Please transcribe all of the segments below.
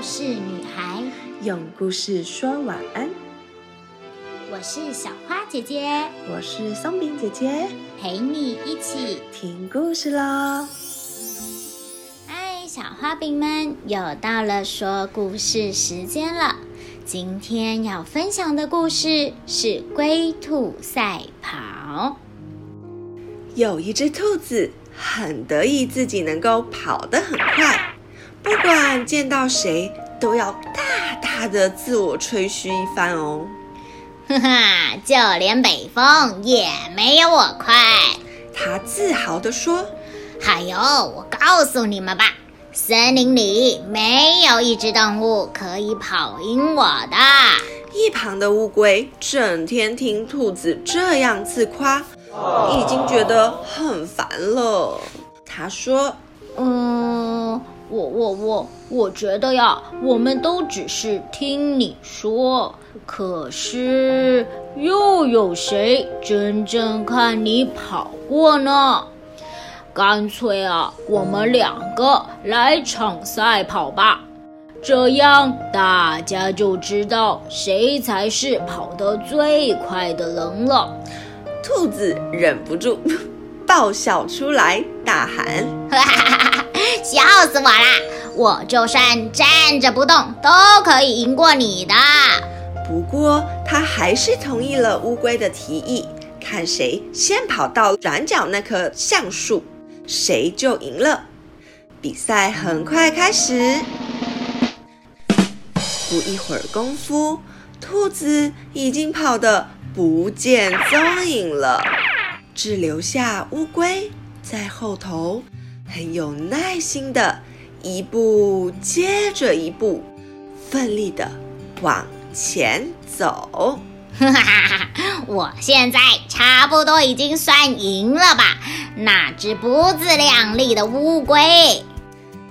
故事女孩，用故事说晚安。我是小花姐姐，我是松饼姐姐，陪你一起听故事喽。嗨，小花饼们，又到了说故事时间了。今天要分享的故事是《龟兔赛跑》。有一只兔子很得意自己能够跑得很快，不管见到谁都要大大的自我吹嘘一番哦。哈哈，就连北风也没有我快。他自豪地说：“还有，我告诉你们吧，森林里没有一只动物可以跑赢我的。”一旁的乌龟整天听兔子这样自夸，已经觉得很烦了。他说：“嗯，我我我，我觉得呀，我们都只是听你说。”可是，又有谁真正看你跑过呢？干脆啊，我们两个来场赛跑吧，这样大家就知道谁才是跑得最快的人了。兔子忍不住 爆笑出来，大喊：“哈哈哈！笑死我啦！我就算站着不动，都可以赢过你的。”不过，他还是同意了乌龟的提议，看谁先跑到转角那棵橡树，谁就赢了。比赛很快开始，不一会儿功夫，兔子已经跑得不见踪影了，只留下乌龟在后头，很有耐心的一步接着一步，奋力的往。前走，哈哈哈！我现在差不多已经算赢了吧？那只不自量力的乌龟，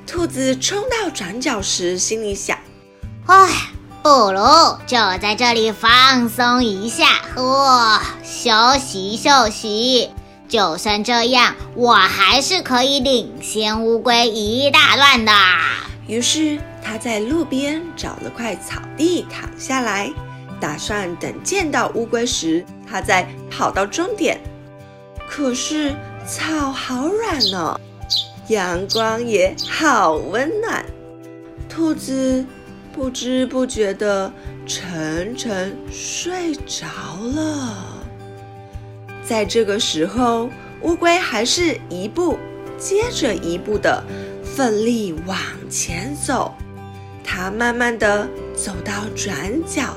兔子冲到转角时，心里想：唉，不如就在这里放松一下，呵，休息休息。就算这样，我还是可以领先乌龟一大段的。于是他在路边找了块草地躺下来，打算等见到乌龟时，他再跑到终点。可是草好软呢，阳光也好温暖，兔子不知不觉地沉沉睡着了。在这个时候，乌龟还是一步接着一步的。奋力往前走，它慢慢的走到转角，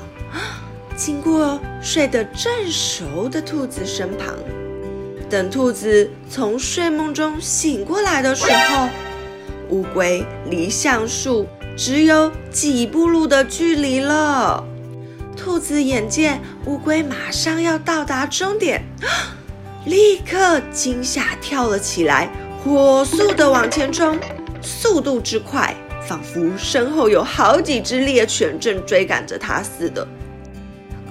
经过睡得正熟的兔子身旁。等兔子从睡梦中醒过来的时候，乌龟离橡树只有几步路的距离了。兔子眼见乌龟马上要到达终点，立刻惊吓跳了起来，火速的往前冲。速度之快，仿佛身后有好几只猎犬正追赶着它似的。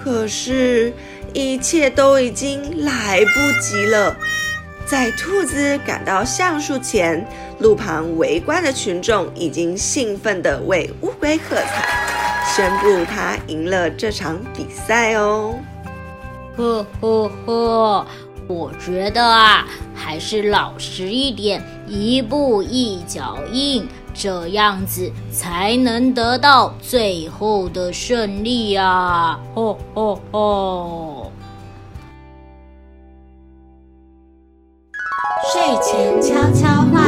可是，一切都已经来不及了。在兔子赶到橡树前，路旁围观的群众已经兴奋地为乌龟喝彩，宣布他赢了这场比赛哦！呵呵呵。我觉得啊，还是老实一点，一步一脚印，这样子才能得到最后的胜利啊！吼吼吼！睡前悄悄话，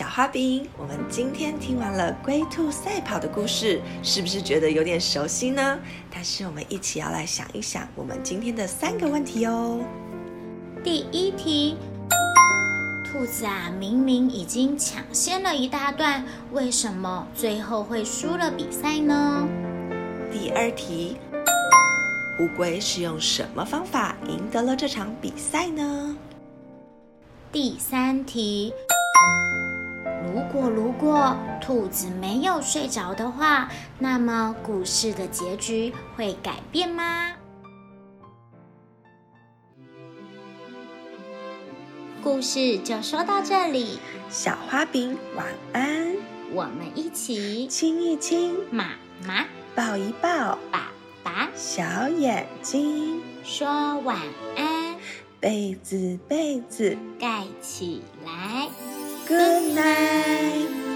小花饼，我们今天听完了龟兔赛跑的故事，是不是觉得有点熟悉呢？但是我们一起要来想一想，我们今天的三个问题哦。第一题，兔子啊，明明已经抢先了一大段，为什么最后会输了比赛呢？第二题，乌龟是用什么方法赢得了这场比赛呢？第三题，如果如果兔子没有睡着的话，那么故事的结局会改变吗？故事就说到这里，小花饼晚安。我们一起亲一亲，妈妈抱一抱，爸爸小眼睛，说晚安，被子被子。盖起来。，Good night。